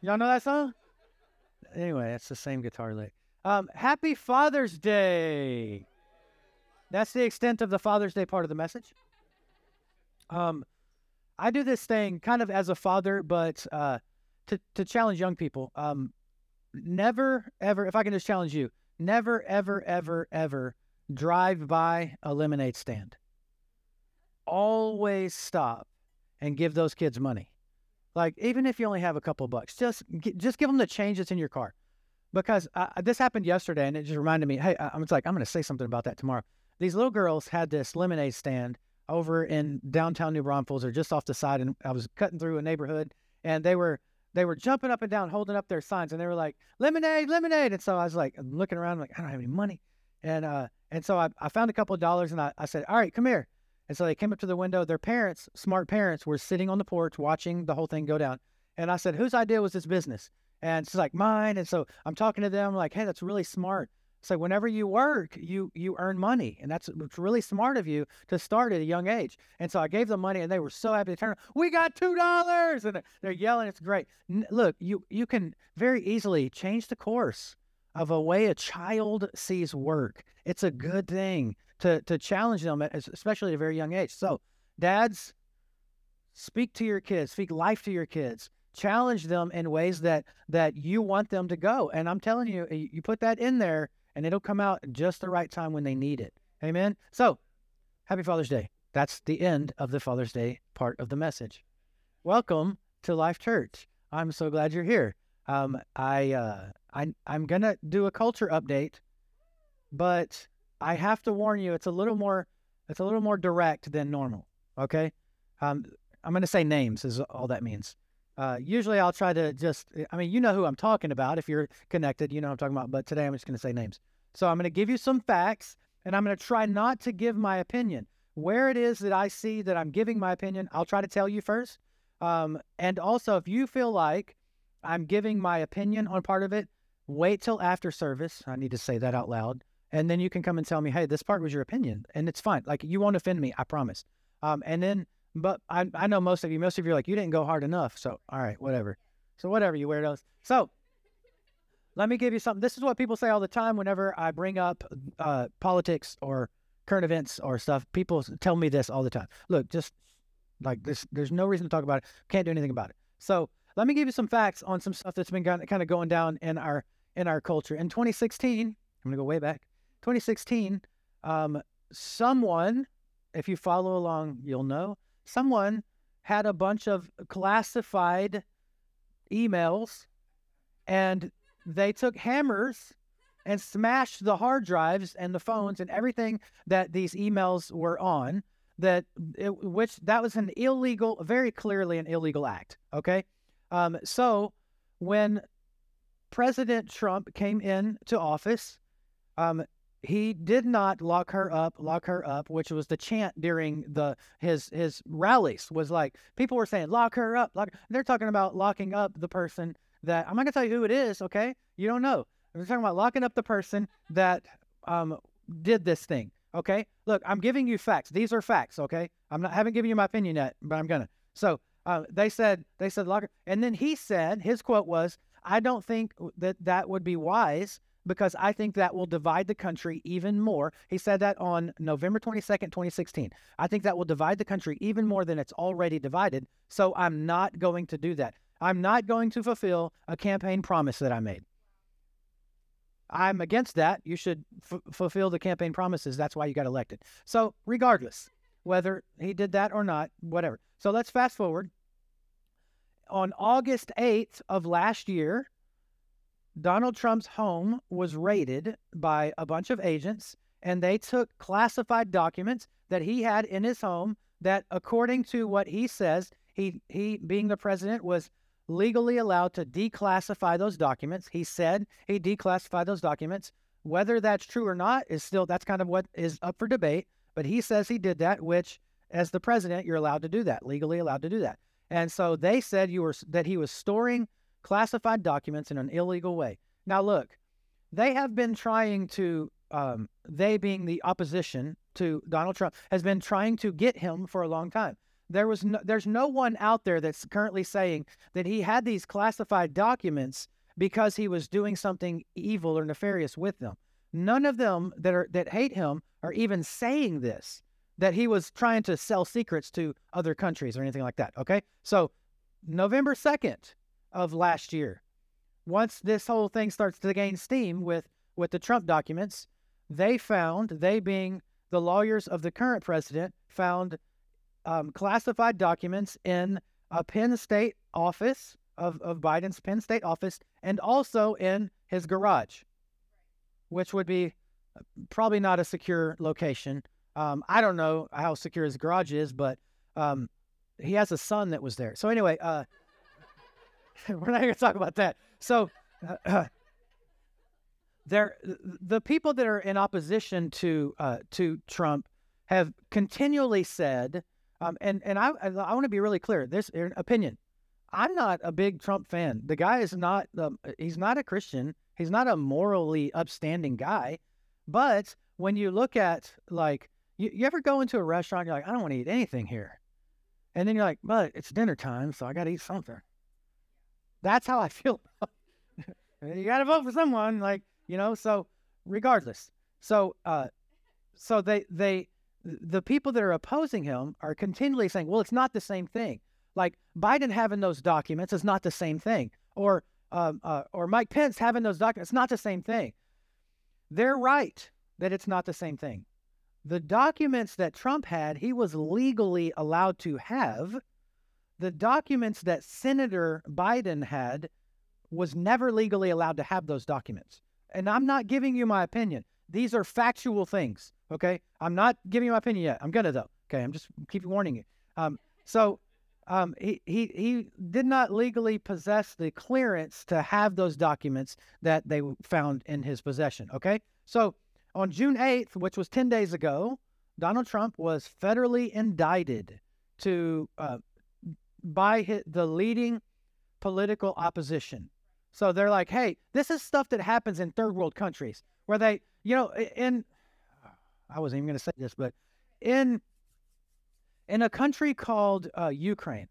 Y'all know that song? Anyway, it's the same guitar lick. Um, happy Father's Day. That's the extent of the Father's Day part of the message. Um, I do this thing kind of as a father, but uh, to to challenge young people. Um, never ever, if I can just challenge you, never ever ever ever drive by a lemonade stand. Always stop and give those kids money. Like even if you only have a couple bucks, just just give them the change that's in your car. Because this happened yesterday, and it just reminded me. Hey, I'm like I'm going to say something about that tomorrow. These little girls had this lemonade stand over in downtown New Braunfels, or just off the side, and I was cutting through a neighborhood, and they were they were jumping up and down, holding up their signs, and they were like lemonade, lemonade. And so I was like looking around, like I don't have any money, and uh, and so I, I found a couple of dollars, and I, I said, all right, come here. And so they came up to the window. Their parents, smart parents, were sitting on the porch watching the whole thing go down. And I said, whose idea was this business? And she's like, mine. And so I'm talking to them like, hey, that's really smart. So whenever you work, you you earn money, and that's really smart of you to start at a young age. And so I gave them money, and they were so happy to turn. Around, we got two dollars, and they're yelling. It's great. N- look, you you can very easily change the course of a way a child sees work. It's a good thing to to challenge them, especially at a very young age. So, dads, speak to your kids, speak life to your kids challenge them in ways that that you want them to go and i'm telling you you put that in there and it'll come out just the right time when they need it. Amen. So, happy Father's Day. That's the end of the Father's Day part of the message. Welcome to Life Church. I'm so glad you're here. Um, I, uh, I, I'm gonna do a culture update, but I have to warn you, it's a little more, it's a little more direct than normal. Okay. Um, I'm gonna say names is all that means. Uh, usually I'll try to just, I mean, you know who I'm talking about. If you're connected, you know I'm talking about. But today I'm just going to say names. So I'm going to give you some facts and I'm going to try not to give my opinion. Where it is that I see that I'm giving my opinion, I'll try to tell you first. Um, and also, if you feel like I'm giving my opinion on part of it, wait till after service. I need to say that out loud. And then you can come and tell me, hey, this part was your opinion. And it's fine. Like, you won't offend me. I promise. Um, and then but I, I know most of you, most of you are like, you didn't go hard enough. So, all right, whatever. So, whatever, you weirdos. So, let me give you something. This is what people say all the time whenever I bring up uh, politics or current events or stuff. People tell me this all the time. Look, just like this, there's no reason to talk about it. Can't do anything about it. So, let me give you some facts on some stuff that's been kind of going down in our in our culture. In 2016, I'm gonna go way back. 2016, um, someone, if you follow along, you'll know someone had a bunch of classified emails and they took hammers and smashed the hard drives and the phones and everything that these emails were on that it, which that was an illegal very clearly an illegal act okay? Um, so when president trump came in to office um, he did not lock her up, lock her up, which was the chant during the his his rallies. Was like people were saying, "Lock her up." Lock. They're talking about locking up the person that I'm not gonna tell you who it is. Okay, you don't know. They're talking about locking up the person that um did this thing. Okay, look, I'm giving you facts. These are facts. Okay, I'm not haven't given you my opinion yet, but I'm gonna. So uh, they said they said lock her, and then he said his quote was, "I don't think that that would be wise." Because I think that will divide the country even more. He said that on November 22nd, 2016. I think that will divide the country even more than it's already divided. So I'm not going to do that. I'm not going to fulfill a campaign promise that I made. I'm against that. You should f- fulfill the campaign promises. That's why you got elected. So, regardless whether he did that or not, whatever. So, let's fast forward. On August 8th of last year, Donald Trump's home was raided by a bunch of agents, and they took classified documents that he had in his home that, according to what he says, he, he being the president, was legally allowed to declassify those documents. He said he declassified those documents. Whether that's true or not is still, that's kind of what is up for debate. But he says he did that, which, as the president, you're allowed to do that, legally allowed to do that. And so they said you were that he was storing classified documents in an illegal way. Now, look, they have been trying to, um, they being the opposition to Donald Trump, has been trying to get him for a long time. There was no, there's no one out there that's currently saying that he had these classified documents because he was doing something evil or nefarious with them. None of them that are that hate him are even saying this that he was trying to sell secrets to other countries or anything like that. Okay, so November second of last year, once this whole thing starts to gain steam with with the Trump documents, they found they being the lawyers of the current president found um, classified documents in a Penn State office of, of Biden's Penn State office and also in his garage, which would be uh, probably not a secure location. Um, I don't know how secure his garage is, but um, he has a son that was there. So anyway, uh, we're not going to talk about that. So uh, there, the people that are in opposition to uh, to Trump have continually said um, and and I I want to be really clear. This opinion. I'm not a big Trump fan. The guy is not. Um, he's not a Christian. He's not a morally upstanding guy. But when you look at like you, you ever go into a restaurant, you're like, I don't want to eat anything here, and then you're like, but it's dinner time, so I got to eat something. That's how I feel. you got to vote for someone, like you know. So regardless, so uh, so they they the people that are opposing him are continually saying, well, it's not the same thing. Like Biden having those documents is not the same thing. Or, um, uh, or Mike Pence having those documents, it's not the same thing. They're right that it's not the same thing. The documents that Trump had, he was legally allowed to have. The documents that Senator Biden had was never legally allowed to have those documents. And I'm not giving you my opinion. These are factual things. Okay, I'm not giving you my opinion yet. I'm gonna though. Okay, I'm just keep warning you. Um, so um, he, he he did not legally possess the clearance to have those documents that they found in his possession. Okay, so on June 8th, which was 10 days ago, Donald Trump was federally indicted to uh, by the leading political opposition. So they're like, hey, this is stuff that happens in third world countries where they, you know, in I wasn't even going to say this, but in in a country called uh, Ukraine,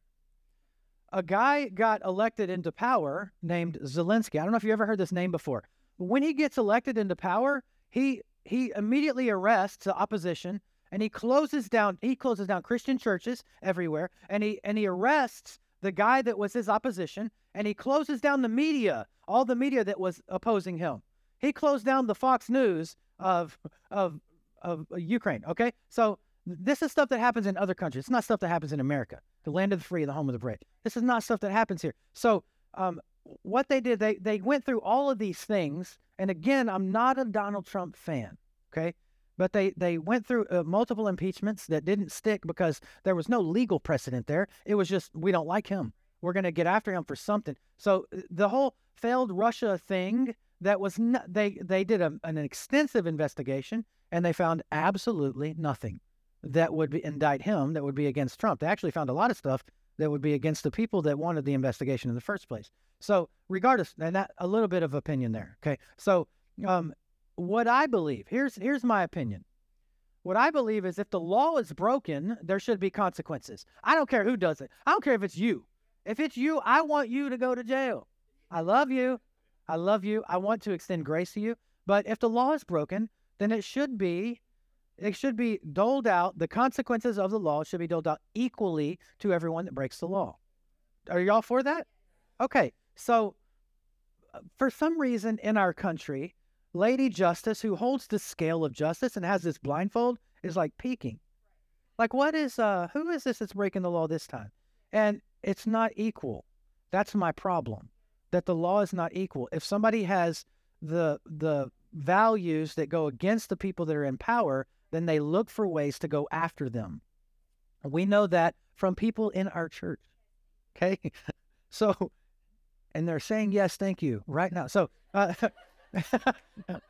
a guy got elected into power named Zelensky. I don't know if you ever heard this name before. When he gets elected into power, he he immediately arrests the opposition and he closes down he closes down Christian churches everywhere and he and he arrests the guy that was his opposition and he closes down the media, all the media that was opposing him. He closed down the Fox News of of of Ukraine. Okay, so this is stuff that happens in other countries. It's not stuff that happens in America, the land of the free, the home of the brave. This is not stuff that happens here. So um, what they did, they they went through all of these things. And again, I'm not a Donald Trump fan. Okay. But they, they went through uh, multiple impeachments that didn't stick because there was no legal precedent there. It was just, we don't like him. We're going to get after him for something. So uh, the whole failed Russia thing that was, they, they did a, an extensive investigation and they found absolutely nothing that would be, indict him that would be against Trump. They actually found a lot of stuff that would be against the people that wanted the investigation in the first place. So, regardless, and that a little bit of opinion there. Okay, so um, what I believe here's here's my opinion. What I believe is if the law is broken, there should be consequences. I don't care who does it. I don't care if it's you. If it's you, I want you to go to jail. I love you. I love you. I want to extend grace to you. But if the law is broken, then it should be it should be doled out. The consequences of the law should be doled out equally to everyone that breaks the law. Are y'all for that? Okay. So, uh, for some reason in our country, Lady Justice, who holds the scale of justice and has this blindfold, is like peeking. Like, what is, uh, who is this that's breaking the law this time? And it's not equal. That's my problem. That the law is not equal. If somebody has the, the values that go against the people that are in power, then they look for ways to go after them. We know that from people in our church. Okay. So, and they're saying, yes, thank you right now. So, uh,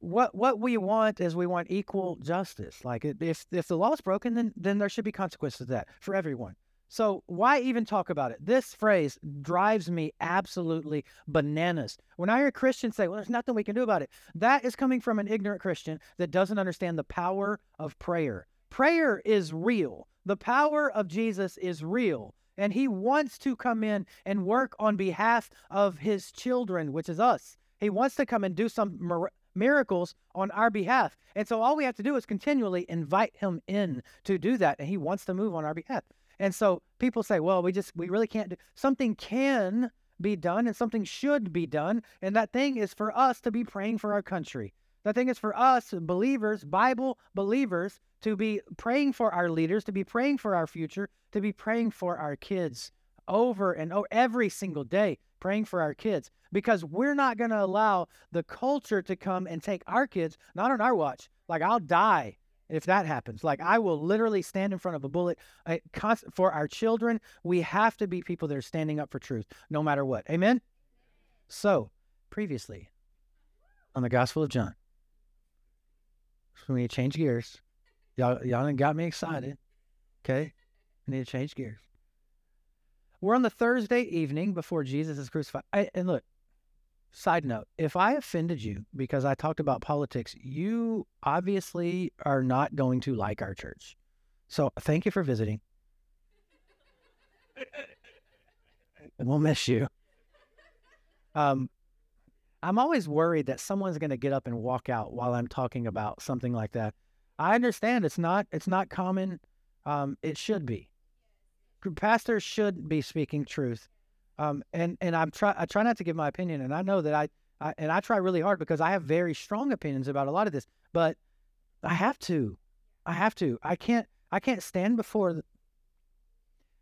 what what we want is we want equal justice. Like if if the law is broken, then then there should be consequences to that for everyone. So why even talk about it? This phrase drives me absolutely bananas. When I hear Christians say, well, there's nothing we can do about it, that is coming from an ignorant Christian that doesn't understand the power of prayer. Prayer is real. the power of Jesus is real. And he wants to come in and work on behalf of his children, which is us. He wants to come and do some mir- miracles on our behalf. And so all we have to do is continually invite him in to do that. And he wants to move on our behalf. And so people say, well, we just, we really can't do something can be done and something should be done. And that thing is for us to be praying for our country. That thing is for us, believers, Bible believers, to be praying for our leaders, to be praying for our future, to be praying for our kids over and over every single day, praying for our kids because we're not going to allow the culture to come and take our kids, not on our watch. Like, I'll die if that happens. Like, I will literally stand in front of a bullet. Uh, for our children, we have to be people that are standing up for truth no matter what. Amen? So, previously on the Gospel of John, so we change gears. Y'all, y'all got me excited. Okay? We need to change gears. We're on the Thursday evening before Jesus is crucified. I, and look, Side note, if I offended you because I talked about politics, you obviously are not going to like our church. So thank you for visiting. we'll miss you. Um, I'm always worried that someone's going to get up and walk out while I'm talking about something like that. I understand it's not it's not common. Um, it should be. Pastors should be speaking truth. Um, and and I'm try I try not to give my opinion, and I know that I, I and I try really hard because I have very strong opinions about a lot of this, but I have to, I have to. I can't I can't stand before.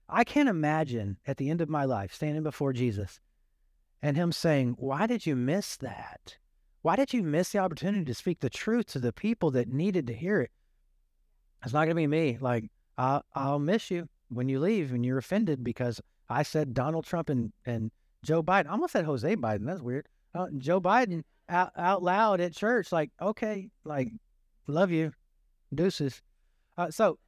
I can't imagine at the end of my life standing before Jesus, and Him saying, "Why did you miss that? Why did you miss the opportunity to speak the truth to the people that needed to hear it?" It's not gonna be me. Like I'll, I'll miss you when you leave and you're offended because I said Donald Trump and, and Joe Biden. I almost said Jose Biden. That's weird. Uh, Joe Biden out, out loud at church, like, okay, like, love you, deuces. Uh, so,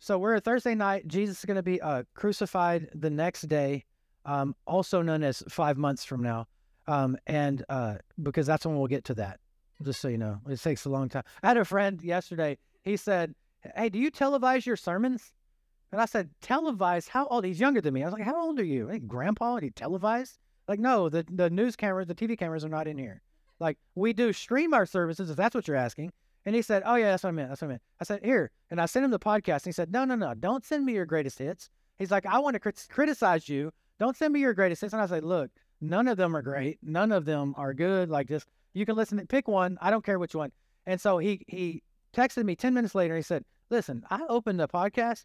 so we're a Thursday night. Jesus is going to be uh, crucified the next day, um, also known as five months from now. Um, and uh, because that's when we'll get to that, just so you know, it takes a long time. I had a friend yesterday. He said, "Hey, do you televise your sermons?" And I said, Televise? How old? He's younger than me. I was like, how old are you? Hey, grandpa, he televised? Like, no, the, the news cameras, the TV cameras are not in here. Like, we do stream our services, if that's what you're asking. And he said, oh, yeah, that's what I meant. That's what I meant. I said, here. And I sent him the podcast. And he said, no, no, no, don't send me your greatest hits. He's like, I want to crit- criticize you. Don't send me your greatest hits. And I said, look, none of them are great. None of them are good. Like, just, you can listen to, pick one. I don't care which one. And so he, he texted me 10 minutes later. And he said, listen, I opened the podcast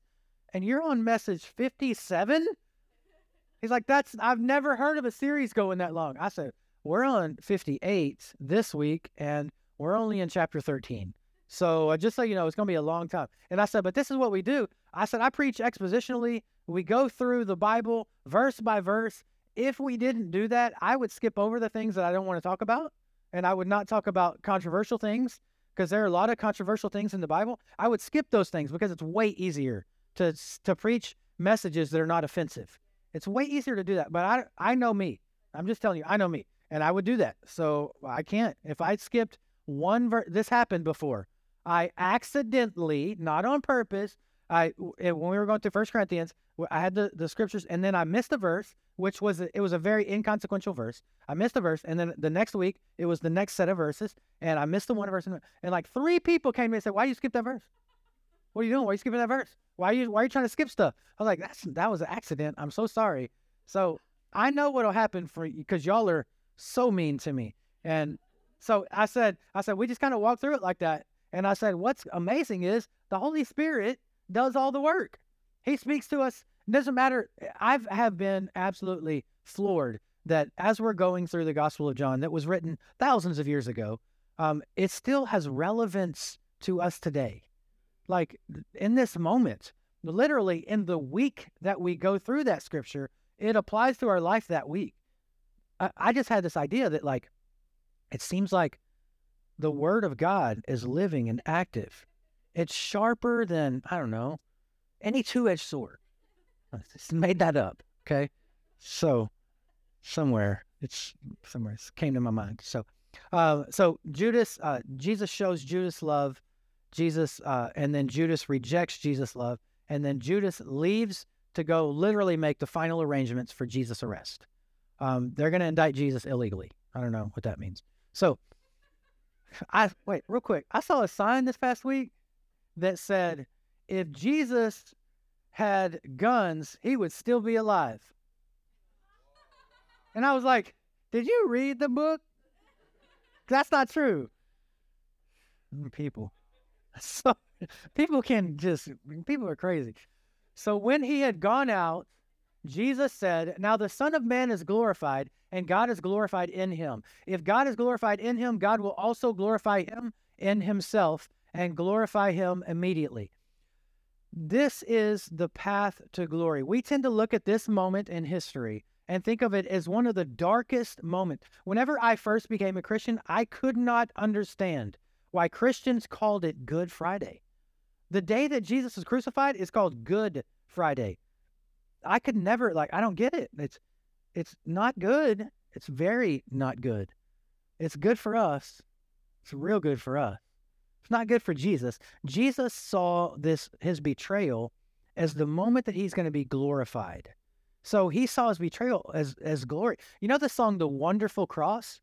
and you're on message 57? He's like, that's, I've never heard of a series going that long. I said, we're on 58 this week and we're only in chapter 13. So uh, just so you know, it's going to be a long time. And I said, but this is what we do. I said, I preach expositionally. We go through the Bible verse by verse. If we didn't do that, I would skip over the things that I don't want to talk about. And I would not talk about controversial things because there are a lot of controversial things in the Bible. I would skip those things because it's way easier to to preach messages that are not offensive. It's way easier to do that. But I I know me. I'm just telling you, I know me, and I would do that. So I can't. If I skipped one verse, this happened before. I accidentally, not on purpose, I eh, when we were going through First Corinthians, I had the, the scriptures, and then I missed a verse, which was it was a very inconsequential verse. I missed a verse, and then the next week it was the next set of verses, and I missed the one verse, and, and like three people came to me and said, "Why you skip that verse? What are you doing? Why are you skipping that verse?" Why are you why are you trying to skip stuff? I was like, that's that was an accident. I'm so sorry. So I know what'll happen for you because y'all are so mean to me. And so I said, I said, we just kind of walked through it like that. And I said, what's amazing is the Holy Spirit does all the work. He speaks to us. It doesn't matter. I have been absolutely floored that as we're going through the Gospel of John, that was written thousands of years ago, um, it still has relevance to us today like in this moment, literally in the week that we go through that scripture, it applies to our life that week. I, I just had this idea that, like, it seems like the word of God is living and active. It's sharper than, I don't know, any two edged sword. I just made that up. Okay. So, somewhere, it's somewhere, it came to my mind. So, uh, so Judas, uh, Jesus shows Judas love Jesus, uh, and then Judas rejects Jesus' love, and then Judas leaves to go literally make the final arrangements for Jesus' arrest. Um, they're going to indict Jesus illegally. I don't know what that means. So, I wait real quick. I saw a sign this past week that said, "If Jesus had guns, he would still be alive." And I was like, "Did you read the book? That's not true." Mm, people, so people can just people are crazy. So when he had gone out, Jesus said, Now the Son of Man is glorified, and God is glorified in him. If God is glorified in him, God will also glorify him in himself and glorify him immediately. This is the path to glory. We tend to look at this moment in history and think of it as one of the darkest moments. Whenever I first became a Christian, I could not understand why Christians called it Good Friday. The day that Jesus was crucified is called Good Friday. I could never like I don't get it. It's it's not good. It's very not good. It's good for us. It's real good for us. It's not good for Jesus. Jesus saw this his betrayal as the moment that he's going to be glorified. So he saw his betrayal as as glory. You know the song The Wonderful Cross?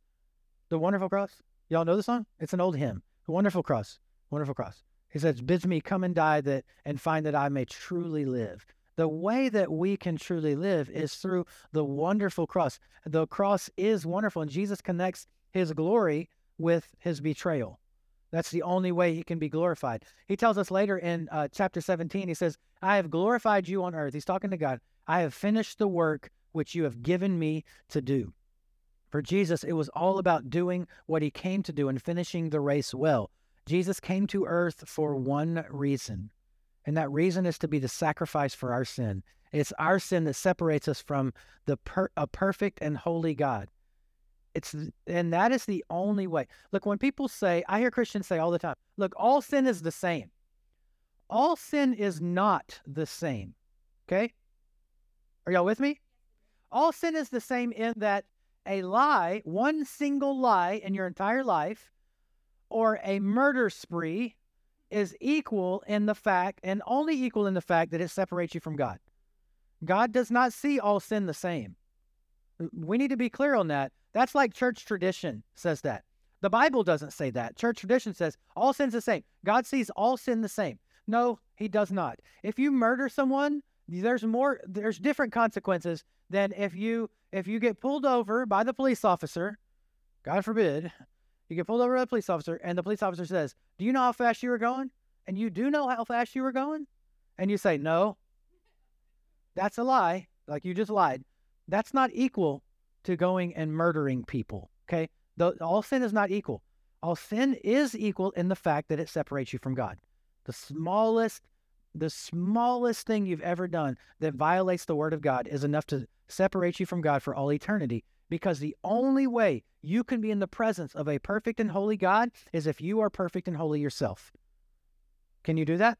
The Wonderful Cross? Y'all know the song? It's an old hymn. The Wonderful Cross. Wonderful Cross. He says, bids me come and die that and find that I may truly live. The way that we can truly live is through the wonderful cross. The cross is wonderful, and Jesus connects his glory with his betrayal. That's the only way he can be glorified. He tells us later in uh, chapter 17, he says, I have glorified you on earth. He's talking to God. I have finished the work which you have given me to do. For Jesus, it was all about doing what he came to do and finishing the race well. Jesus came to earth for one reason, and that reason is to be the sacrifice for our sin. It's our sin that separates us from the per- a perfect and holy God. It's and that is the only way. Look, when people say, I hear Christians say all the time, look, all sin is the same. All sin is not the same. Okay? Are y'all with me? All sin is the same in that a lie, one single lie in your entire life, or a murder spree is equal in the fact, and only equal in the fact that it separates you from God. God does not see all sin the same. We need to be clear on that. That's like church tradition says that. The Bible doesn't say that. Church tradition says all sin's the same. God sees all sin the same. No, he does not. If you murder someone, there's more there's different consequences than if you if you get pulled over by the police officer, God forbid, you get pulled over by a police officer, and the police officer says, Do you know how fast you were going? And you do know how fast you were going? And you say, No. That's a lie. Like you just lied. That's not equal to going and murdering people. Okay? The, all sin is not equal. All sin is equal in the fact that it separates you from God. The smallest, the smallest thing you've ever done that violates the word of God is enough to separate you from God for all eternity because the only way you can be in the presence of a perfect and holy God is if you are perfect and holy yourself. Can you do that?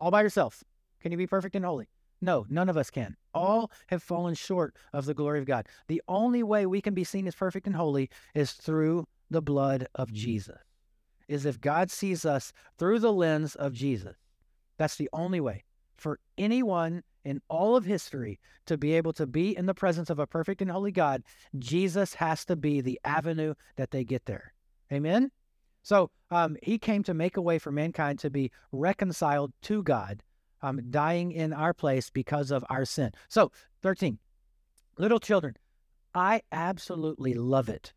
All by yourself. Can you be perfect and holy? No, none of us can. All have fallen short of the glory of God. The only way we can be seen as perfect and holy is through the blood of Jesus. Is if God sees us through the lens of Jesus. That's the only way for anyone in all of history to be able to be in the presence of a perfect and holy God, Jesus has to be the avenue that they get there. Amen? So um, he came to make a way for mankind to be reconciled to God, um, dying in our place because of our sin. So, 13, little children, I absolutely love it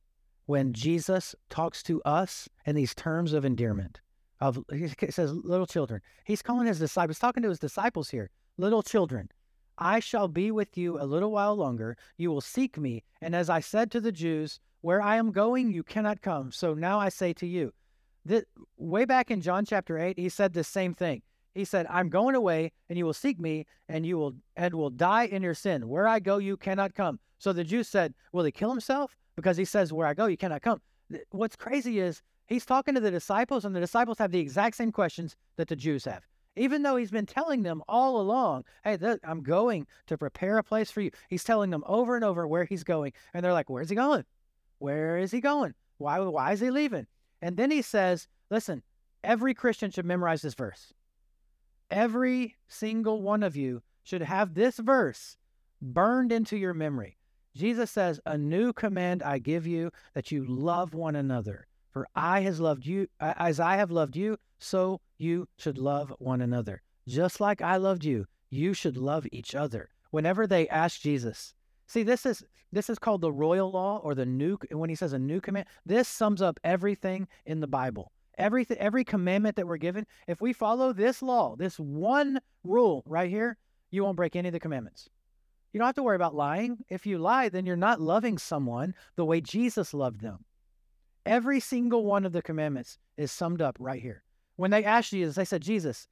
when Jesus talks to us in these terms of endearment. Of he says, little children. He's calling his disciples, talking to his disciples here. Little children, I shall be with you a little while longer. You will seek me. And as I said to the Jews, Where I am going, you cannot come. So now I say to you, that way back in John chapter 8, he said the same thing. He said, I'm going away, and you will seek me, and you will and will die in your sin. Where I go, you cannot come. So the Jews said, Will he kill himself? Because he says, Where I go, you cannot come. What's crazy is he's talking to the disciples, and the disciples have the exact same questions that the Jews have even though he's been telling them all along, hey, th- I'm going to prepare a place for you. He's telling them over and over where he's going. And they're like, where's he going? Where is he going? Why, why is he leaving? And then he says, listen, every Christian should memorize this verse. Every single one of you should have this verse burned into your memory. Jesus says, A new command I give you that you love one another. For I has loved you as I have loved you, so you should love one another. Just like I loved you, you should love each other. Whenever they ask Jesus, see this is this is called the royal law or the new when he says a new command, this sums up everything in the Bible. Everything every commandment that we're given, if we follow this law, this one rule right here, you won't break any of the commandments. You don't have to worry about lying. If you lie, then you're not loving someone the way Jesus loved them. Every single one of the commandments is summed up right here. When they asked Jesus, they said, Jesus,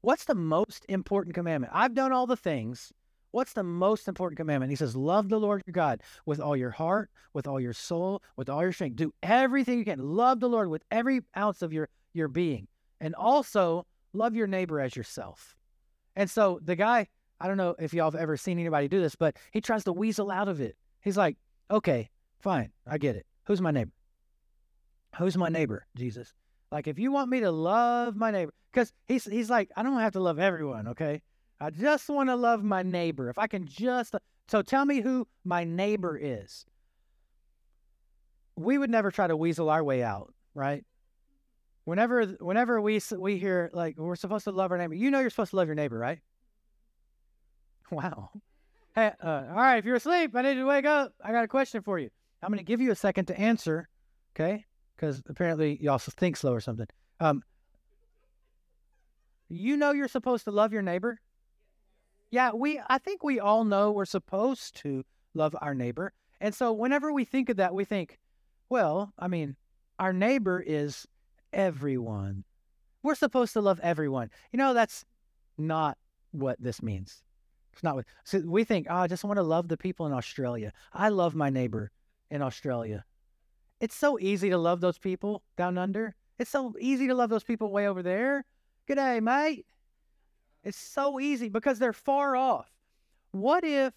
what's the most important commandment? I've done all the things. What's the most important commandment? He says, Love the Lord your God with all your heart, with all your soul, with all your strength. Do everything you can. Love the Lord with every ounce of your, your being. And also love your neighbor as yourself. And so the guy, I don't know if y'all have ever seen anybody do this, but he tries to weasel out of it. He's like, okay, fine, I get it. Who's my neighbor? Who's my neighbor, Jesus? Like, if you want me to love my neighbor, because he's he's like, I don't have to love everyone, okay? I just want to love my neighbor. If I can just, so tell me who my neighbor is. We would never try to weasel our way out, right? Whenever whenever we we hear like we're supposed to love our neighbor, you know you're supposed to love your neighbor, right? Wow. Hey, uh, all right. If you're asleep, I need you to wake up. I got a question for you. I'm going to give you a second to answer, okay? Because apparently you also think slow or something. Um, you know you're supposed to love your neighbor. Yeah, we. I think we all know we're supposed to love our neighbor, and so whenever we think of that, we think, well, I mean, our neighbor is everyone. We're supposed to love everyone. You know, that's not what this means. It's not what so we think, oh, I just want to love the people in Australia. I love my neighbor in Australia. It's so easy to love those people down under. It's so easy to love those people way over there. Good day, mate. It's so easy because they're far off. What if,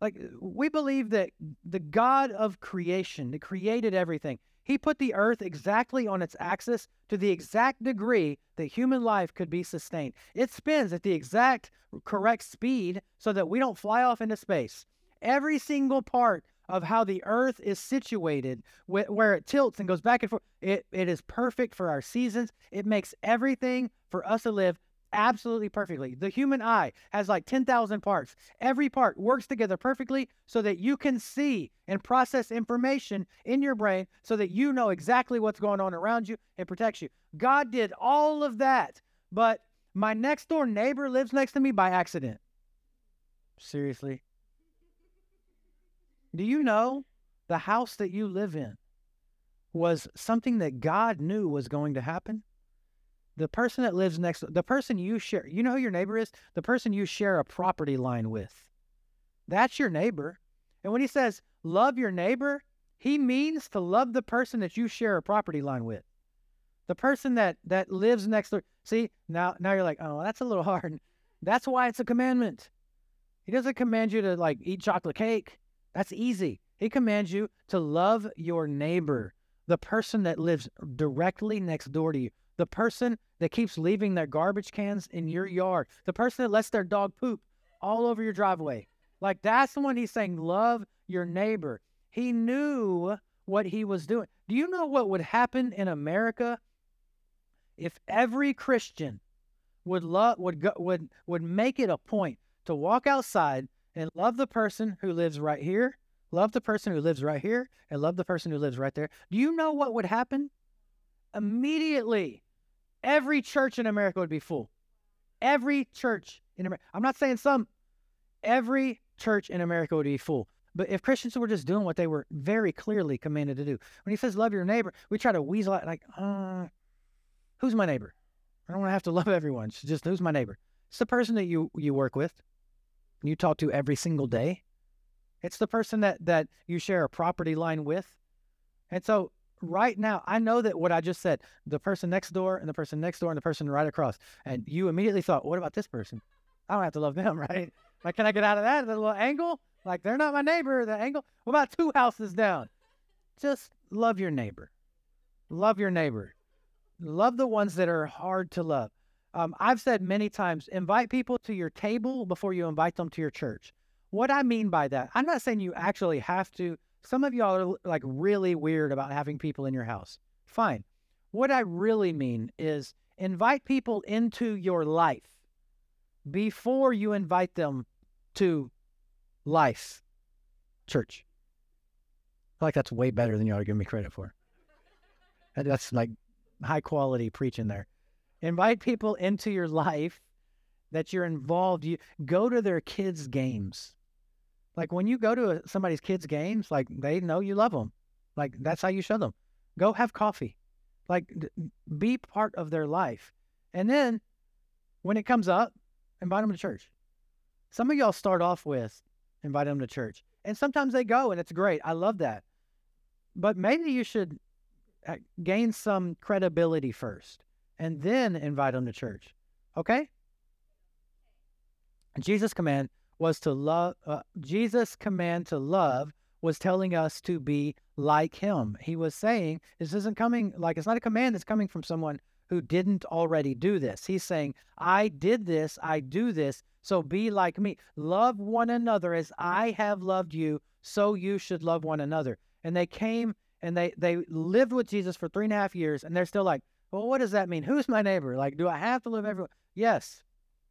like, we believe that the God of creation, that created everything, he put the earth exactly on its axis to the exact degree that human life could be sustained. It spins at the exact correct speed so that we don't fly off into space. Every single part of how the earth is situated, wh- where it tilts and goes back and forth, it, it is perfect for our seasons. It makes everything for us to live absolutely perfectly. The human eye has like 10,000 parts. Every part works together perfectly so that you can see and process information in your brain so that you know exactly what's going on around you and protects you. God did all of that, but my next door neighbor lives next to me by accident. Seriously? Do you know the house that you live in was something that God knew was going to happen? The person that lives next the person you share you know who your neighbor is? The person you share a property line with. That's your neighbor. And when he says love your neighbor he means to love the person that you share a property line with. The person that that lives next door see now now you're like oh that's a little hard. That's why it's a commandment. He doesn't command you to like eat chocolate cake. That's easy. He commands you to love your neighbor the person that lives directly next door to you the person that keeps leaving their garbage cans in your mm-hmm. yard, the person that lets their dog poop all over your driveway. Like that's the one he's saying, love your neighbor. He knew what he was doing. Do you know what would happen in America if every Christian would love would go, would would make it a point to walk outside and love the person who lives right here, love the person who lives right here, and love the person who lives right there? Do you know what would happen? Immediately, Every church in America would be full. Every church in America. I'm not saying some. Every church in America would be full. But if Christians were just doing what they were very clearly commanded to do, when he says love your neighbor, we try to weasel out like, uh, who's my neighbor? I don't want to have to love everyone. It's just who's my neighbor? It's the person that you you work with, you talk to every single day. It's the person that that you share a property line with. And so right now, I know that what I just said, the person next door and the person next door and the person right across, and you immediately thought, what about this person? I don't have to love them, right? Like, can I get out of that? The little angle? Like, they're not my neighbor, the angle. What about two houses down? Just love your neighbor. Love your neighbor. Love the ones that are hard to love. Um, I've said many times invite people to your table before you invite them to your church. What I mean by that, I'm not saying you actually have to. Some of y'all are like really weird about having people in your house. Fine. What I really mean is invite people into your life before you invite them to life, church. Like that's way better than y'all are giving me credit for. That's like high quality preaching there. Invite people into your life that you're involved. You go to their kids' games. Like when you go to somebody's kids' games, like they know you love them. Like that's how you show them. Go have coffee. Like be part of their life. And then when it comes up, invite them to church. Some of y'all start off with invite them to church. And sometimes they go and it's great. I love that. But maybe you should uh, gain some credibility first and then invite them to church. Okay? Jesus' command was to love, uh, Jesus' command to love was telling us to be like him. He was saying, this isn't coming, like, it's not a command that's coming from someone who didn't already do this. He's saying, I did this, I do this, so be like me. Love one another as I have loved you, so you should love one another. And they came and they they lived with Jesus for three and a half years, and they're still like, well, what does that mean? Who's my neighbor? Like, do I have to live everywhere? Yes,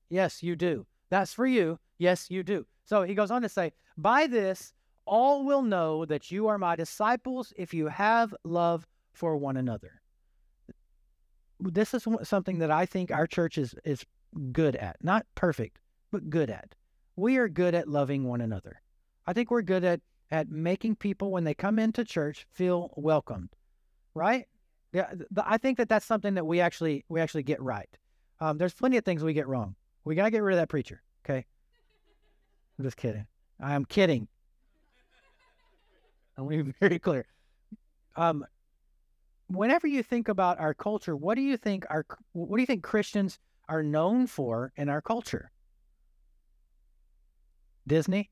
yes, you do. That's for you. Yes, you do. So he goes on to say, by this, all will know that you are my disciples if you have love for one another. This is something that I think our church is, is good at. Not perfect, but good at. We are good at loving one another. I think we're good at at making people when they come into church feel welcomed, right? Yeah, I think that that's something that we actually we actually get right. Um, there's plenty of things we get wrong. We gotta get rid of that preacher. Okay, I'm just kidding. I am kidding. I want to be very clear. Um, whenever you think about our culture, what do you think our what do you think Christians are known for in our culture? Disney,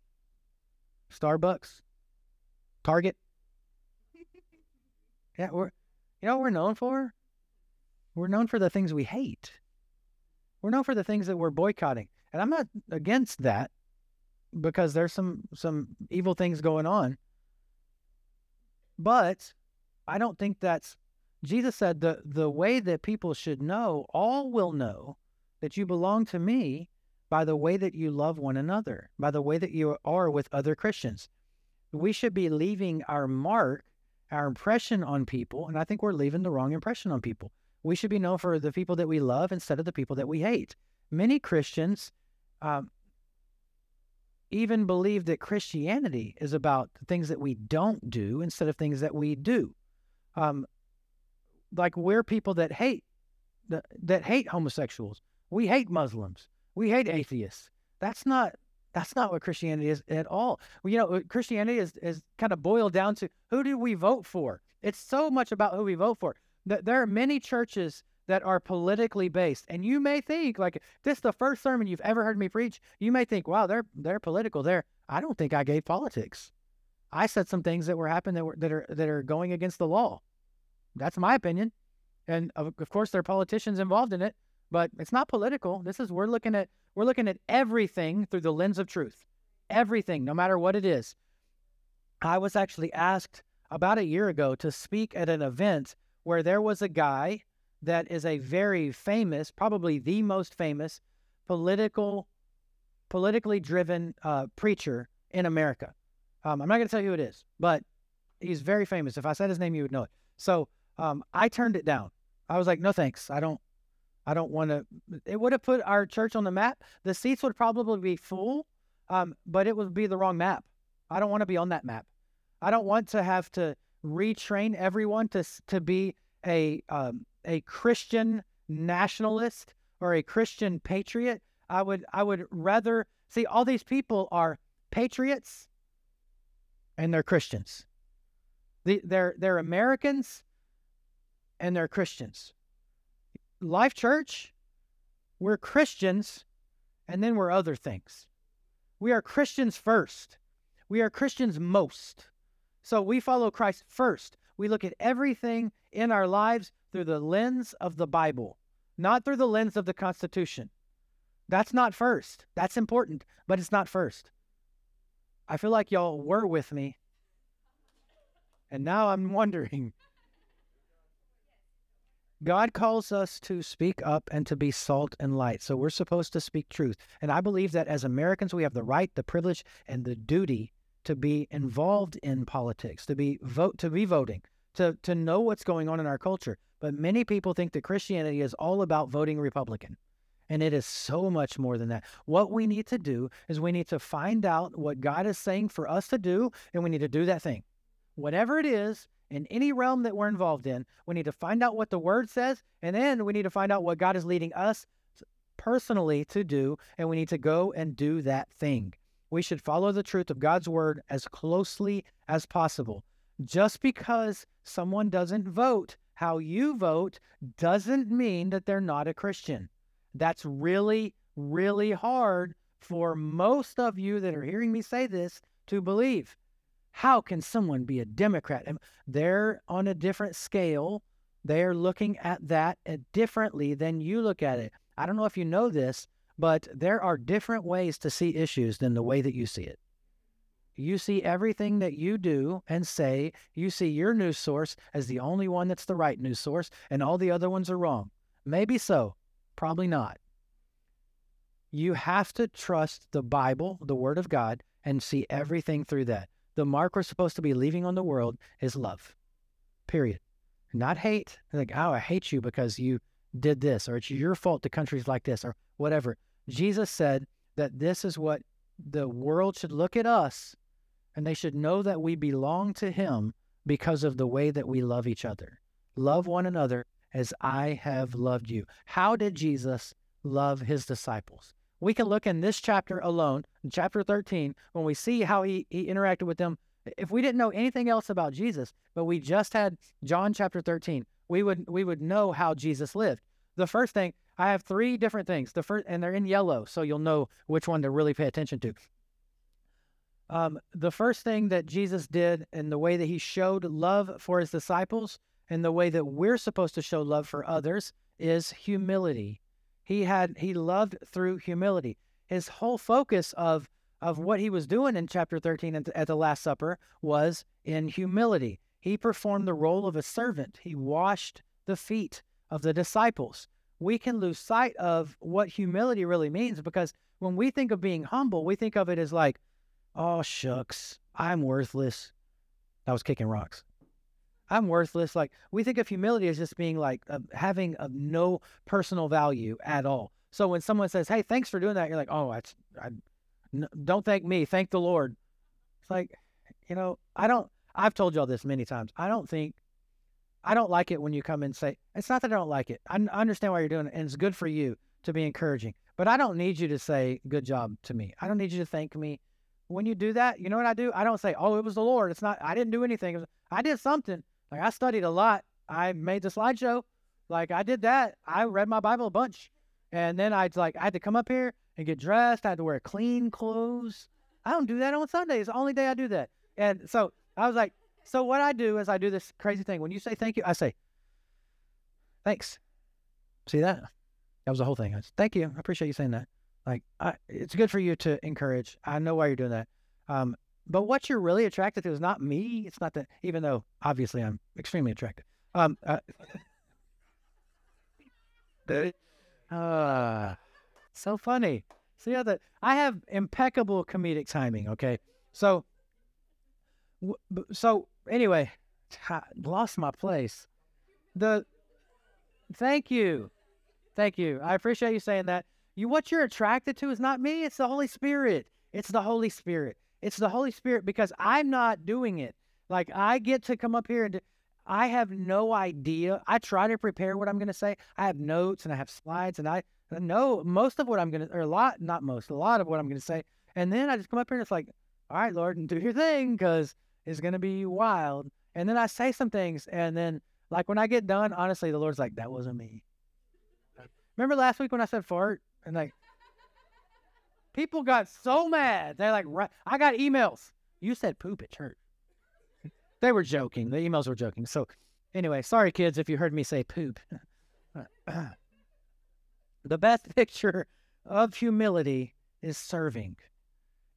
Starbucks, Target. Yeah, we're you know what we're known for? We're known for the things we hate. We're known for the things that we're boycotting. And I'm not against that because there's some some evil things going on. But I don't think that's Jesus said the the way that people should know, all will know that you belong to me by the way that you love one another, by the way that you are with other Christians. We should be leaving our mark, our impression on people, and I think we're leaving the wrong impression on people. We should be known for the people that we love instead of the people that we hate. Many Christians um, even believe that Christianity is about things that we don't do instead of things that we do. Um, like we're people that hate that, that hate homosexuals. We hate Muslims. We hate atheists. That's not that's not what Christianity is at all. Well, you know, Christianity is is kind of boiled down to who do we vote for? It's so much about who we vote for. That there are many churches that are politically based, and you may think like this is the first sermon you've ever heard me preach. You may think, wow, they're they're political. There, I don't think I gave politics. I said some things that were happening that were that are that are going against the law. That's my opinion, and of, of course there are politicians involved in it but it's not political. This is we're looking at we're looking at everything through the lens of truth. Everything, no matter what it is. I was actually asked about a year ago to speak at an event where there was a guy that is a very famous, probably the most famous political politically driven uh, preacher in America. Um, I'm not going to tell you who it is, but he's very famous. If I said his name, you would know it. So um, I turned it down. I was like, no thanks. I don't. I don't want to. It would have put our church on the map. The seats would probably be full, um, but it would be the wrong map. I don't want to be on that map. I don't want to have to retrain everyone to to be a um, a Christian nationalist or a Christian patriot. I would I would rather see all these people are patriots and they're Christians. The, they're they're Americans and they're Christians. Life Church, we're Christians and then we're other things. We are Christians first. We are Christians most. So we follow Christ first. We look at everything in our lives through the lens of the Bible. not through the lens of the Constitution. That's not first. That's important, but it's not first. I feel like y'all were with me. And now I'm wondering. God calls us to speak up and to be salt and light. So we're supposed to speak truth. And I believe that as Americans, we have the right, the privilege, and the duty to be involved in politics, to be vote to be voting, to to know what's going on in our culture. But many people think that Christianity is all about voting Republican. And it is so much more than that. What we need to do is we need to find out what God is saying for us to do, and we need to do that thing. Whatever it is, in any realm that we're involved in, we need to find out what the word says, and then we need to find out what God is leading us personally to do, and we need to go and do that thing. We should follow the truth of God's word as closely as possible. Just because someone doesn't vote how you vote doesn't mean that they're not a Christian. That's really, really hard for most of you that are hearing me say this to believe. How can someone be a Democrat? They're on a different scale. They're looking at that eh, differently than you look at it. I don't know if you know this, but there are different ways to see issues than the way that you see it. You see everything that you do and say, you see your news source as the only one that's the right news source, and all the other ones are wrong. Maybe so. Probably not. You have to trust the Bible, the Word of God, and see everything through that. The mark we're supposed to be leaving on the world is love, period. Not hate. Like, oh, I hate you because you did this, or it's your fault the country's like this, or whatever. Jesus said that this is what the world should look at us and they should know that we belong to Him because of the way that we love each other. Love one another as I have loved you. How did Jesus love his disciples? We can look in this chapter alone, chapter 13, when we see how he, he interacted with them. If we didn't know anything else about Jesus, but we just had John chapter 13, we would we would know how Jesus lived. The first thing, I have three different things. The first and they're in yellow, so you'll know which one to really pay attention to. Um, the first thing that Jesus did and the way that he showed love for his disciples and the way that we're supposed to show love for others is humility. He had he loved through humility. His whole focus of of what he was doing in chapter 13 at the Last Supper was in humility. He performed the role of a servant. He washed the feet of the disciples. We can lose sight of what humility really means because when we think of being humble, we think of it as like, oh, shucks, I'm worthless. I was kicking rocks. I'm worthless. Like we think of humility as just being like uh, having no personal value at all. So when someone says, "Hey, thanks for doing that," you're like, "Oh, I, I n- don't thank me, thank the Lord." It's like, you know, I don't. I've told y'all this many times. I don't think, I don't like it when you come and say, "It's not that I don't like it. I understand why you're doing it, and it's good for you to be encouraging." But I don't need you to say "good job" to me. I don't need you to thank me. When you do that, you know what I do? I don't say, "Oh, it was the Lord." It's not. I didn't do anything. I did something. Like I studied a lot. I made the slideshow. Like I did that. I read my Bible a bunch. And then I'd like I had to come up here and get dressed. I had to wear clean clothes. I don't do that on Sundays. It's the only day I do that. And so I was like, so what I do is I do this crazy thing. When you say thank you, I say, thanks. See that? That was the whole thing. I said, thank you. I appreciate you saying that. Like, I, it's good for you to encourage. I know why you're doing that. Um, but what you're really attracted to is not me. It's not that, even though obviously I'm extremely attractive. Um, uh, uh, so funny. See how that I have impeccable comedic timing. Okay, so, so anyway, lost my place. The thank you, thank you. I appreciate you saying that. You, what you're attracted to is not me. It's the Holy Spirit. It's the Holy Spirit. It's the Holy Spirit because I'm not doing it. Like I get to come up here and I have no idea. I try to prepare what I'm going to say. I have notes and I have slides and I know most of what I'm going to, or a lot, not most, a lot of what I'm going to say. And then I just come up here and it's like, all right, Lord, and do your thing because it's going to be wild. And then I say some things. And then, like, when I get done, honestly, the Lord's like, that wasn't me. Remember last week when I said fart? And like, People got so mad. They're like, I got emails. You said poop at church. they were joking. The emails were joking. So, anyway, sorry, kids, if you heard me say poop. The best picture of humility is serving.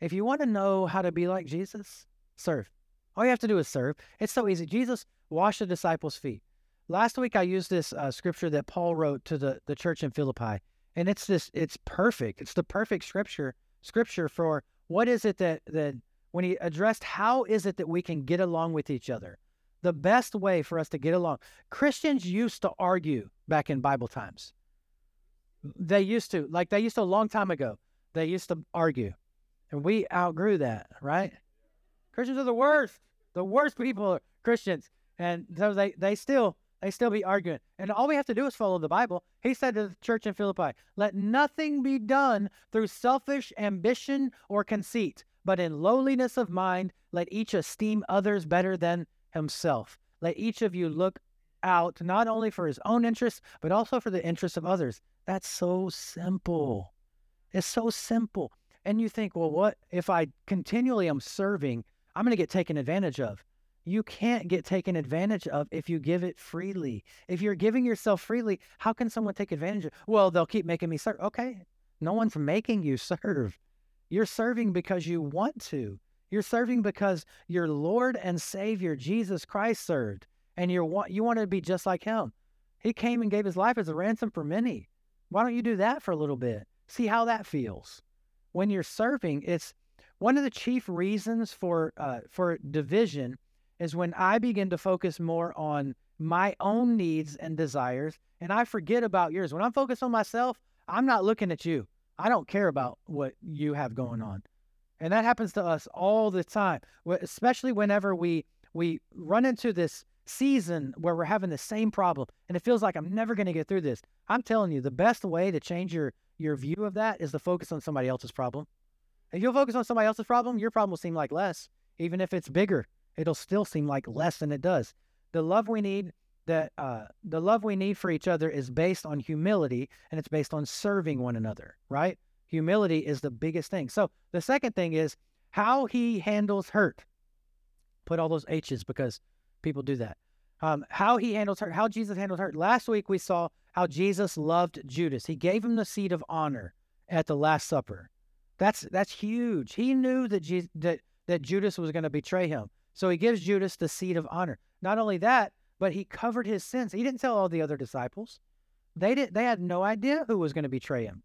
If you want to know how to be like Jesus, serve. All you have to do is serve. It's so easy. Jesus washed the disciples' feet. Last week I used this uh, scripture that Paul wrote to the, the church in Philippi, and it's this it's perfect. It's the perfect scripture scripture for what is it that that when he addressed how is it that we can get along with each other. The best way for us to get along. Christians used to argue back in Bible times. They used to, like they used to a long time ago. They used to argue. And we outgrew that, right? Christians are the worst. The worst people are Christians. And so they, they still they still be arguing. And all we have to do is follow the Bible. He said to the church in Philippi, let nothing be done through selfish ambition or conceit, but in lowliness of mind, let each esteem others better than himself. Let each of you look out not only for his own interests, but also for the interests of others. That's so simple. It's so simple. And you think, well, what if I continually am serving? I'm going to get taken advantage of you can't get taken advantage of if you give it freely. If you're giving yourself freely, how can someone take advantage of? Well, they'll keep making me serve. Okay, no one's making you serve. You're serving because you want to. You're serving because your Lord and Savior Jesus Christ served, and you want you want to be just like Him. He came and gave His life as a ransom for many. Why don't you do that for a little bit? See how that feels. When you're serving, it's one of the chief reasons for uh, for division is when I begin to focus more on my own needs and desires and I forget about yours. When I'm focused on myself, I'm not looking at you. I don't care about what you have going on. And that happens to us all the time, especially whenever we we run into this season where we're having the same problem and it feels like I'm never going to get through this. I'm telling you, the best way to change your your view of that is to focus on somebody else's problem. If you'll focus on somebody else's problem, your problem will seem like less, even if it's bigger it'll still seem like less than it does. The love we need that uh, the love we need for each other is based on humility and it's based on serving one another, right? Humility is the biggest thing. So the second thing is how he handles hurt. Put all those H's because people do that. Um, how he handles hurt, how Jesus handles hurt. Last week we saw how Jesus loved Judas. He gave him the seat of honor at the Last Supper. That's that's huge. He knew that Jesus, that that Judas was going to betray him. So he gives Judas the seat of honor. Not only that, but he covered his sins. He didn't tell all the other disciples. They did they had no idea who was going to betray him.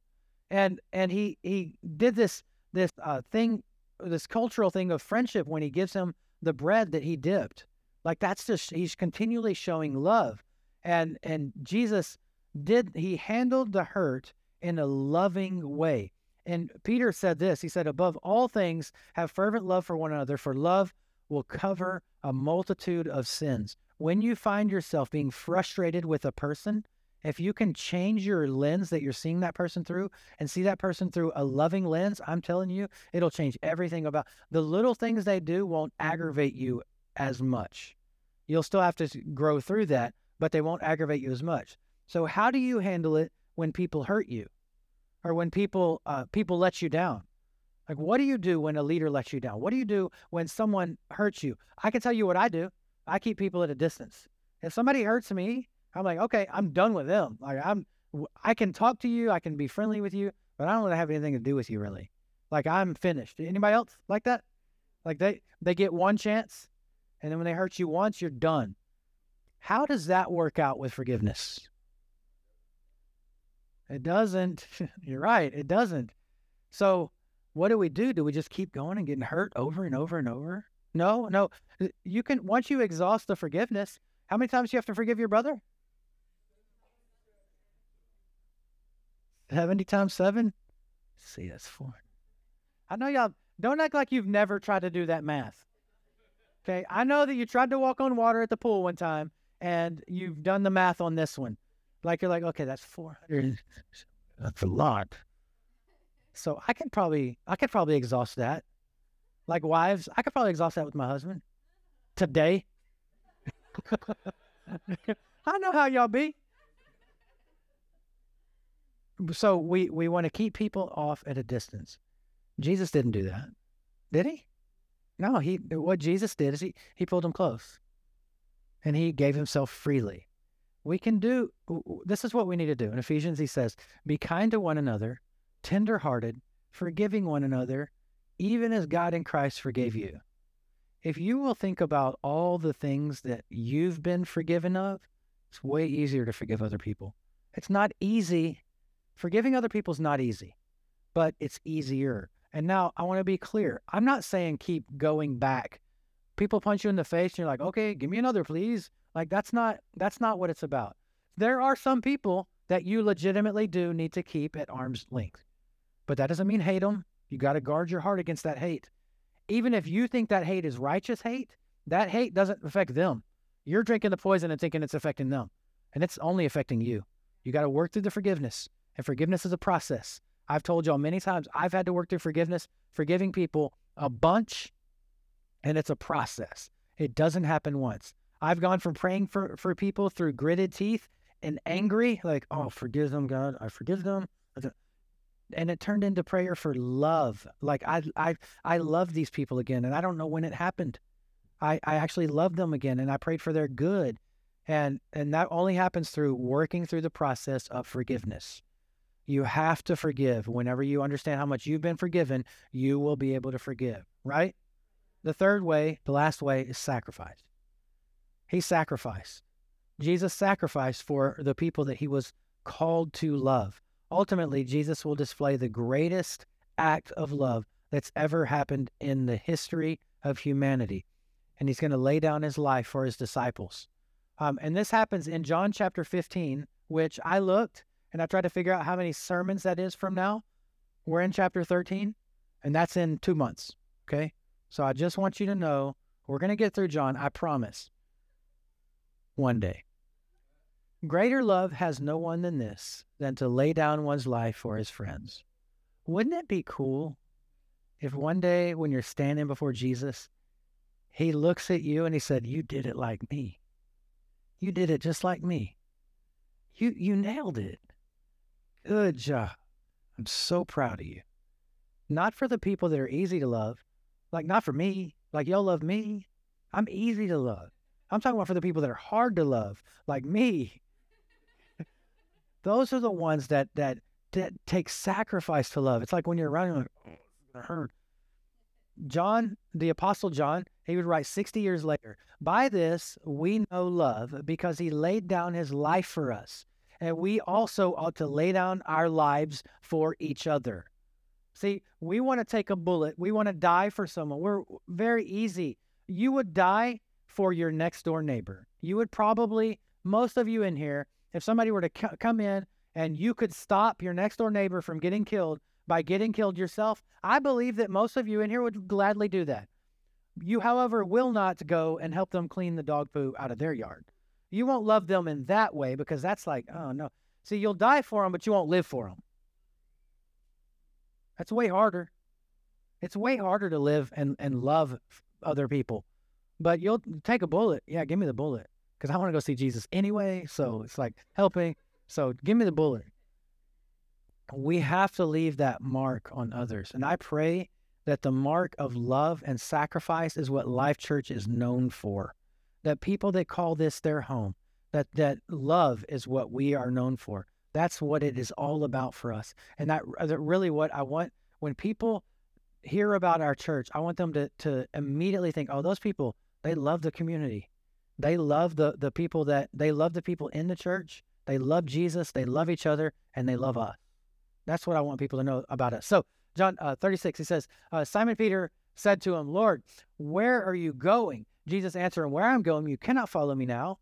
And and he he did this this uh, thing this cultural thing of friendship when he gives him the bread that he dipped. Like that's just he's continually showing love. And and Jesus did he handled the hurt in a loving way. And Peter said this, he said above all things have fervent love for one another for love will cover a multitude of sins. When you find yourself being frustrated with a person, if you can change your lens that you're seeing that person through and see that person through a loving lens, I'm telling you, it'll change everything about the little things they do won't aggravate you as much. You'll still have to grow through that, but they won't aggravate you as much. So how do you handle it when people hurt you or when people uh, people let you down? Like, what do you do when a leader lets you down? What do you do when someone hurts you? I can tell you what I do. I keep people at a distance. If somebody hurts me, I'm like, okay, I'm done with them. Like, I'm, I can talk to you, I can be friendly with you, but I don't want to have anything to do with you, really. Like, I'm finished. Anybody else like that? Like, they they get one chance, and then when they hurt you once, you're done. How does that work out with forgiveness? It doesn't. You're right. It doesn't. So what do we do? Do we just keep going and getting hurt over and over and over? No, no. Uh, you can once you exhaust the forgiveness, how many times do you have to forgive your brother? 70 times 7? see, that's four. I know y'all don't act like you've never tried to do that math. Okay. I know that you tried to walk on water at the pool one time and you've done the math on this one. Like you're like, okay, that's 400. That's a lot. So I could probably I could probably exhaust that. Like wives, I could probably exhaust that with my husband today. I know how y'all be. So we we want to keep people off at a distance. Jesus didn't do that, did he? No, he what Jesus did is he he pulled them close, and he gave himself freely. We can do this is what we need to do. In Ephesians, he says, Be kind to one another, tenderhearted, forgiving one another, even as God in Christ forgave you. If you will think about all the things that you've been forgiven of, it's way easier to forgive other people. It's not easy. Forgiving other people is not easy, but it's easier. And now I want to be clear. I'm not saying keep going back. People punch you in the face and you're like, okay, give me another, please. Like that's not that's not what it's about. There are some people that you legitimately do need to keep at arm's length. But that doesn't mean hate them. You got to guard your heart against that hate. Even if you think that hate is righteous hate, that hate doesn't affect them. You're drinking the poison and thinking it's affecting them, and it's only affecting you. You got to work through the forgiveness, and forgiveness is a process. I've told y'all many times I've had to work through forgiveness, forgiving people a bunch, and it's a process. It doesn't happen once. I've gone from praying for, for people through gritted teeth and angry, like, oh, forgive them, God, I forgive them. And it turned into prayer for love. Like I I I love these people again. And I don't know when it happened. I, I actually love them again and I prayed for their good. And and that only happens through working through the process of forgiveness. You have to forgive. Whenever you understand how much you've been forgiven, you will be able to forgive, right? The third way, the last way, is sacrifice. He sacrificed. Jesus sacrificed for the people that he was called to love. Ultimately, Jesus will display the greatest act of love that's ever happened in the history of humanity. And he's going to lay down his life for his disciples. Um, and this happens in John chapter 15, which I looked and I tried to figure out how many sermons that is from now. We're in chapter 13, and that's in two months. Okay. So I just want you to know we're going to get through John, I promise one day. Greater love has no one than this, than to lay down one's life for his friends. Wouldn't it be cool if one day when you're standing before Jesus, he looks at you and he said, You did it like me. You did it just like me. You you nailed it. Good job. I'm so proud of you. Not for the people that are easy to love, like not for me, like y'all love me. I'm easy to love. I'm talking about for the people that are hard to love, like me. Those are the ones that that that take sacrifice to love. It's like when you're running, like, oh, it's gonna hurt. John, the apostle John, he would write 60 years later, by this we know love because he laid down his life for us. And we also ought to lay down our lives for each other. See, we want to take a bullet. We want to die for someone. We're very easy. You would die for your next door neighbor. You would probably, most of you in here, if somebody were to c- come in and you could stop your next door neighbor from getting killed by getting killed yourself, I believe that most of you in here would gladly do that. You, however, will not go and help them clean the dog poo out of their yard. You won't love them in that way because that's like, oh no. See, you'll die for them, but you won't live for them. That's way harder. It's way harder to live and, and love other people but you'll take a bullet. Yeah, give me the bullet because I want to go see Jesus anyway. So it's like helping. So give me the bullet. We have to leave that mark on others. And I pray that the mark of love and sacrifice is what Life Church is known for. That people that call this their home, that that love is what we are known for. That's what it is all about for us. And that, uh, that really what I want when people hear about our church, I want them to to immediately think, oh, those people, they love the community. They love the the people that they love the people in the church. They love Jesus. They love each other, and they love us. That's what I want people to know about us. So John uh, 36, he says, uh, Simon Peter said to him, Lord, where are you going? Jesus answered him, Where I'm going, you cannot follow me now,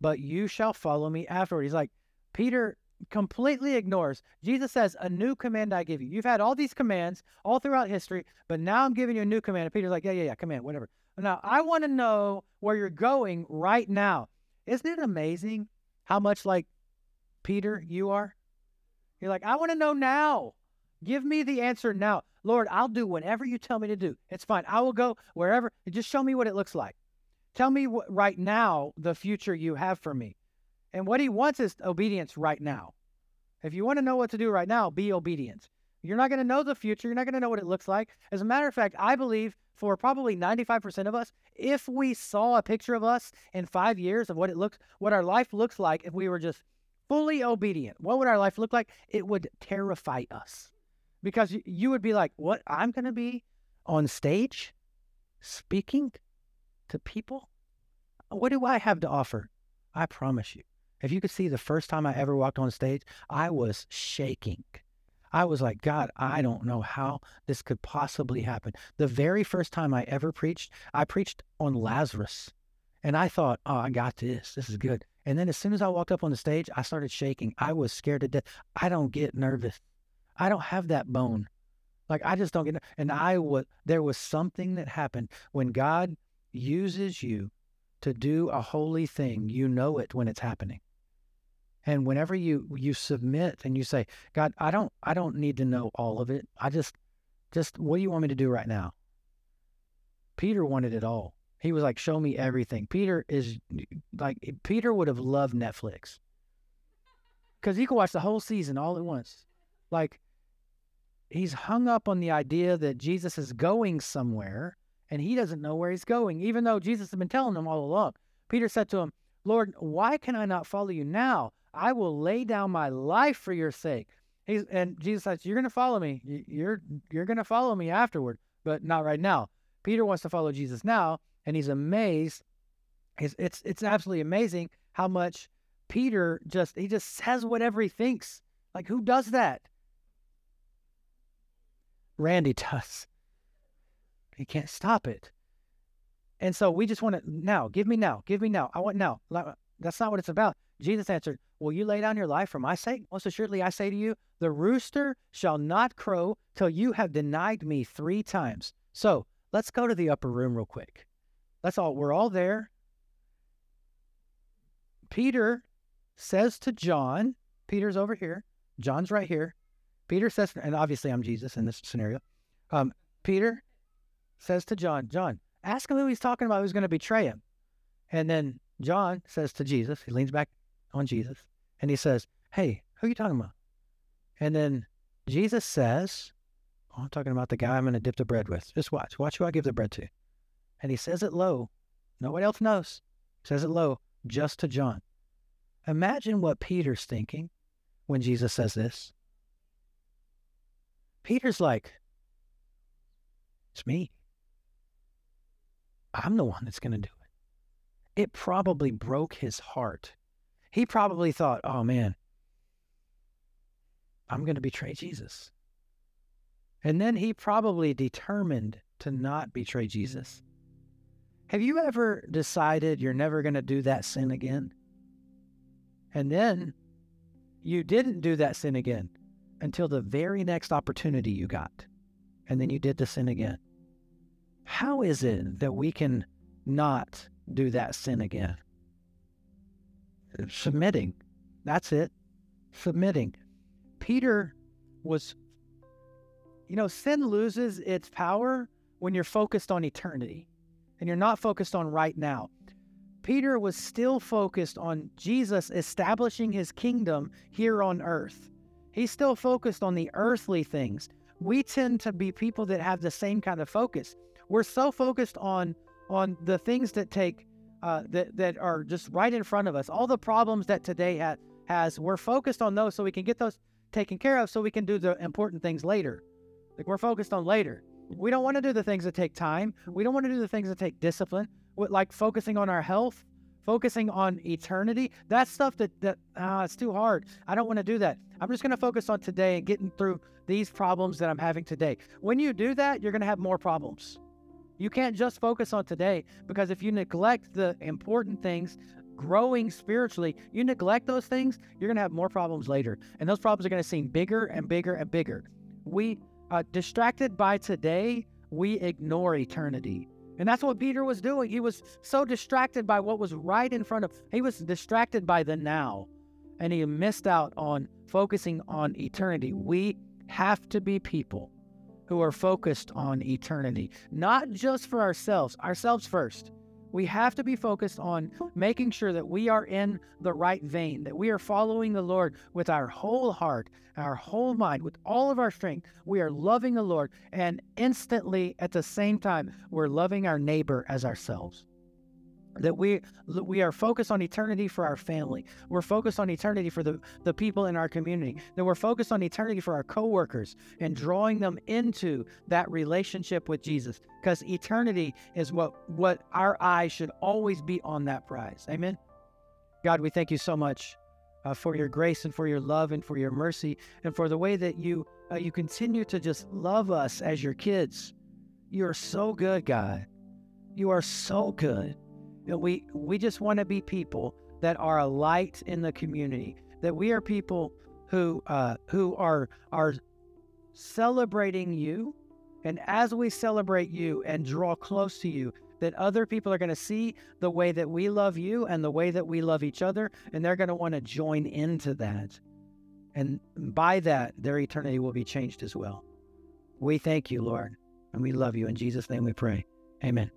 but you shall follow me afterward. He's like, Peter completely ignores. Jesus says, A new command I give you. You've had all these commands all throughout history, but now I'm giving you a new command. And Peter's like, Yeah, yeah, yeah, command, whatever. Now, I want to know where you're going right now. Isn't it amazing how much like Peter you are? You're like, I want to know now. Give me the answer now. Lord, I'll do whatever you tell me to do. It's fine. I will go wherever. Just show me what it looks like. Tell me what, right now the future you have for me. And what he wants is obedience right now. If you want to know what to do right now, be obedient. You're not going to know the future. You're not going to know what it looks like. As a matter of fact, I believe for probably 95% of us, if we saw a picture of us in five years of what it looks, what our life looks like, if we were just fully obedient, what would our life look like? It would terrify us because you would be like, what? I'm going to be on stage speaking to people? What do I have to offer? I promise you. If you could see the first time I ever walked on stage, I was shaking. I was like, God, I don't know how this could possibly happen. The very first time I ever preached, I preached on Lazarus. And I thought, oh, I got this. This is good. And then as soon as I walked up on the stage, I started shaking. I was scared to death. I don't get nervous. I don't have that bone. Like I just don't get and I would there was something that happened when God uses you to do a holy thing, you know it when it's happening. And whenever you you submit and you say, God, I don't I don't need to know all of it. I just just what do you want me to do right now? Peter wanted it all. He was like, show me everything. Peter is like Peter would have loved Netflix. Because he could watch the whole season all at once. Like he's hung up on the idea that Jesus is going somewhere and he doesn't know where he's going, even though Jesus has been telling him all along. Peter said to him, Lord, why can I not follow you now? I will lay down my life for your sake. He's, and Jesus says, You're going to follow me. You're, you're going to follow me afterward, but not right now. Peter wants to follow Jesus now, and he's amazed. It's, it's, it's absolutely amazing how much Peter just, he just says whatever he thinks. Like, who does that? Randy does. He can't stop it. And so we just want to now, give me now, give me now. I want now. That's not what it's about. Jesus answered, Will you lay down your life for my sake? Most assuredly, I say to you, the rooster shall not crow till you have denied me three times. So let's go to the upper room real quick. That's all. We're all there. Peter says to John, Peter's over here, John's right here. Peter says, and obviously I'm Jesus in this scenario. Um, Peter says to John, John, ask him who he's talking about who's going to betray him. And then John says to Jesus, he leans back on Jesus and he says, Hey, who are you talking about? And then Jesus says, oh, I'm talking about the guy I'm going to dip the bread with. Just watch. Watch who I give the bread to. And he says it low. Nobody else knows. Says it low just to John. Imagine what Peter's thinking when Jesus says this. Peter's like, It's me. I'm the one that's going to do it. It probably broke his heart he probably thought, oh man, I'm going to betray Jesus. And then he probably determined to not betray Jesus. Have you ever decided you're never going to do that sin again? And then you didn't do that sin again until the very next opportunity you got. And then you did the sin again. How is it that we can not do that sin again? Submitting. That's it. Submitting. Peter was, you know, sin loses its power when you're focused on eternity and you're not focused on right now. Peter was still focused on Jesus establishing his kingdom here on earth. He's still focused on the earthly things. We tend to be people that have the same kind of focus. We're so focused on on the things that take uh, that, that are just right in front of us. All the problems that today ha- has, we're focused on those so we can get those taken care of so we can do the important things later. Like we're focused on later. We don't want to do the things that take time. We don't want to do the things that take discipline, like focusing on our health, focusing on eternity. That stuff that, that ah, it's too hard. I don't want to do that. I'm just going to focus on today and getting through these problems that I'm having today. When you do that, you're going to have more problems. You can't just focus on today because if you neglect the important things, growing spiritually, you neglect those things, you're going to have more problems later. And those problems are going to seem bigger and bigger and bigger. We, uh, distracted by today, we ignore eternity. And that's what Peter was doing. He was so distracted by what was right in front of He was distracted by the now. And he missed out on focusing on eternity. We have to be people who are focused on eternity, not just for ourselves, ourselves first. We have to be focused on making sure that we are in the right vein, that we are following the Lord with our whole heart, our whole mind, with all of our strength. We are loving the Lord, and instantly at the same time, we're loving our neighbor as ourselves that we we are focused on eternity for our family. We're focused on eternity for the, the people in our community. That we're focused on eternity for our coworkers and drawing them into that relationship with Jesus. Because eternity is what what our eyes should always be on that prize. Amen. God, we thank you so much uh, for your grace and for your love and for your mercy and for the way that you uh, you continue to just love us as your kids. You are so good, God. You are so good we we just want to be people that are a light in the community. That we are people who uh, who are are celebrating you, and as we celebrate you and draw close to you, that other people are going to see the way that we love you and the way that we love each other, and they're going to want to join into that. And by that, their eternity will be changed as well. We thank you, Lord, and we love you. In Jesus' name we pray. Amen.